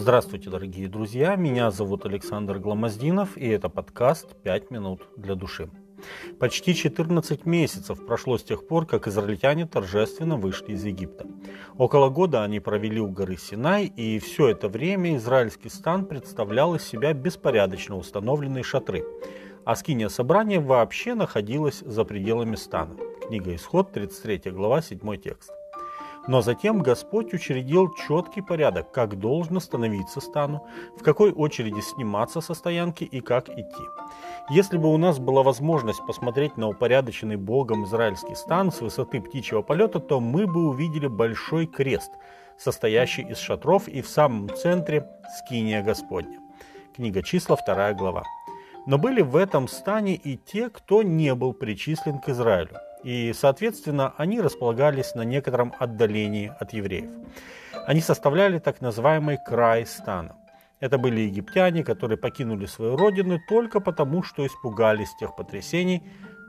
Здравствуйте, дорогие друзья! Меня зовут Александр Гламоздинов, и это подкаст «5 минут для души». Почти 14 месяцев прошло с тех пор, как израильтяне торжественно вышли из Египта. Около года они провели у горы Синай, и все это время израильский стан представлял из себя беспорядочно установленные шатры. А скиния собрания вообще находилась за пределами стана. Книга Исход, 33 глава, 7 текст. Но затем Господь учредил четкий порядок, как должно становиться стану, в какой очереди сниматься со стоянки и как идти. Если бы у нас была возможность посмотреть на упорядоченный Богом израильский стан с высоты птичьего полета, то мы бы увидели большой крест, состоящий из шатров и в самом центре скиния Господня. Книга числа, 2 глава. Но были в этом стане и те, кто не был причислен к Израилю и, соответственно, они располагались на некотором отдалении от евреев. Они составляли так называемый край стана. Это были египтяне, которые покинули свою родину только потому, что испугались тех потрясений,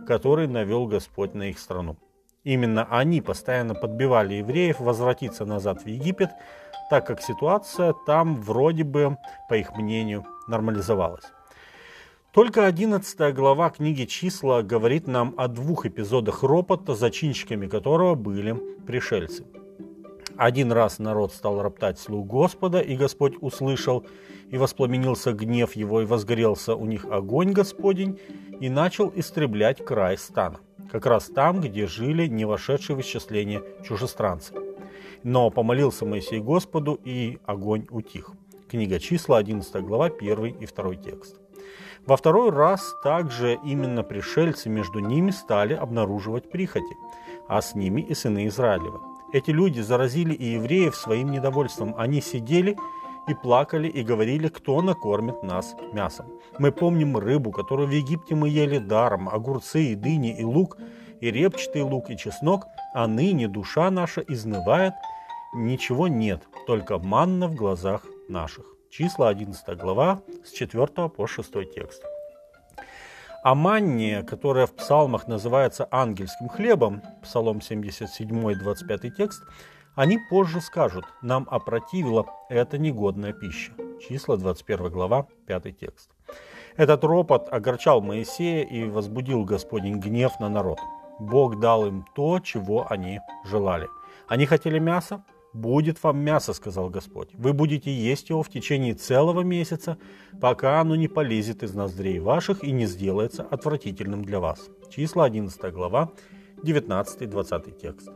которые навел Господь на их страну. Именно они постоянно подбивали евреев возвратиться назад в Египет, так как ситуация там вроде бы, по их мнению, нормализовалась. Только 11 глава книги «Числа» говорит нам о двух эпизодах ропота, зачинщиками которого были пришельцы. Один раз народ стал роптать слух Господа, и Господь услышал, и воспламенился гнев его, и возгорелся у них огонь Господень, и начал истреблять край стана, как раз там, где жили не вошедшие в исчисление чужестранцы. Но помолился Моисей Господу, и огонь утих. Книга числа, 11 глава, 1 и 2 текст. Во второй раз также именно пришельцы между ними стали обнаруживать прихоти, а с ними и сыны Израилева. Эти люди заразили и евреев своим недовольством. Они сидели и плакали и говорили, кто накормит нас мясом. Мы помним рыбу, которую в Египте мы ели даром, огурцы и дыни и лук, и репчатый лук и чеснок, а ныне душа наша изнывает, ничего нет, только манна в глазах наших. Числа 11 глава с 4 по 6 текст. А манне, которая в псалмах называется ангельским хлебом, Псалом 77, 25 текст, они позже скажут, нам опротивила эта негодная пища. Числа 21 глава, 5 текст. Этот ропот огорчал Моисея и возбудил Господень гнев на народ. Бог дал им то, чего они желали. Они хотели мяса, «Будет вам мясо», — сказал Господь. «Вы будете есть его в течение целого месяца, пока оно не полезет из ноздрей ваших и не сделается отвратительным для вас». Числа 11 глава, 19-20 текст.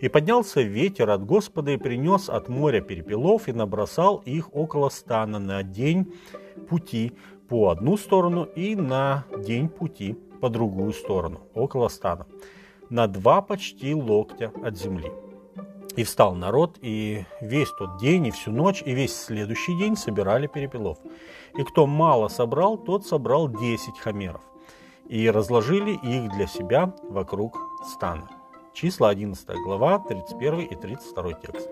«И поднялся ветер от Господа и принес от моря перепелов и набросал их около стана на день пути по одну сторону и на день пути по другую сторону, около стана, на два почти локтя от земли». И встал народ, и весь тот день, и всю ночь, и весь следующий день собирали перепелов. И кто мало собрал, тот собрал десять хамеров. И разложили их для себя вокруг стана. Числа 11 глава, 31 и 32 текст.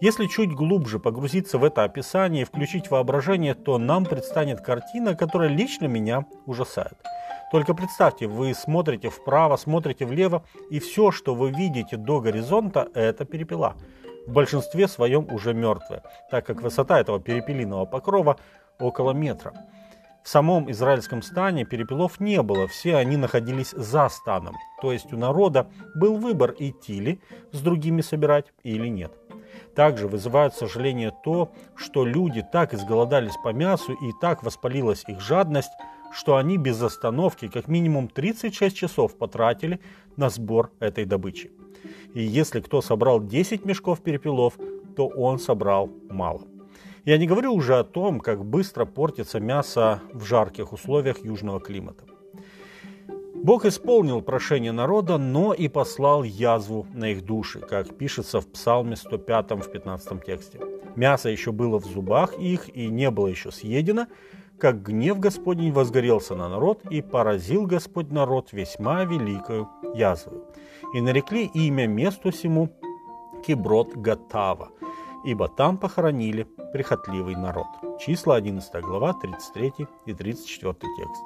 Если чуть глубже погрузиться в это описание и включить воображение, то нам предстанет картина, которая лично меня ужасает – только представьте, вы смотрите вправо, смотрите влево, и все, что вы видите до горизонта, это перепела. В большинстве своем уже мертвые, так как высота этого перепелиного покрова около метра. В самом израильском стане перепелов не было, все они находились за станом. То есть у народа был выбор, идти ли с другими собирать или нет. Также вызывает сожаление то, что люди так изголодались по мясу и так воспалилась их жадность, что они без остановки как минимум 36 часов потратили на сбор этой добычи. И если кто собрал 10 мешков перепелов, то он собрал мало. Я не говорю уже о том, как быстро портится мясо в жарких условиях южного климата. Бог исполнил прошение народа, но и послал язву на их души, как пишется в Псалме 105 в 15 тексте. Мясо еще было в зубах их и не было еще съедено, как гнев Господень возгорелся на народ, и поразил Господь народ весьма великою язвою. И нарекли имя месту сему Киброд Гатава, ибо там похоронили прихотливый народ. Числа 11 глава, 33 и 34 текст.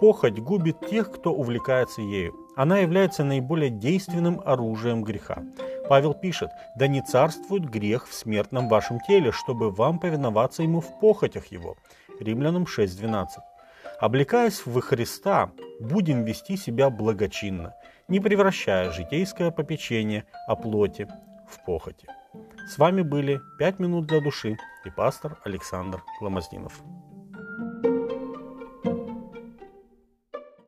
Похоть губит тех, кто увлекается ею. Она является наиболее действенным оружием греха. Павел пишет, «Да не царствует грех в смертном вашем теле, чтобы вам повиноваться ему в похотях его». Римлянам 6.12. Облекаясь в Христа, будем вести себя благочинно, не превращая житейское попечение о плоти в похоти. С вами были «Пять минут для души» и пастор Александр Гламоздинов.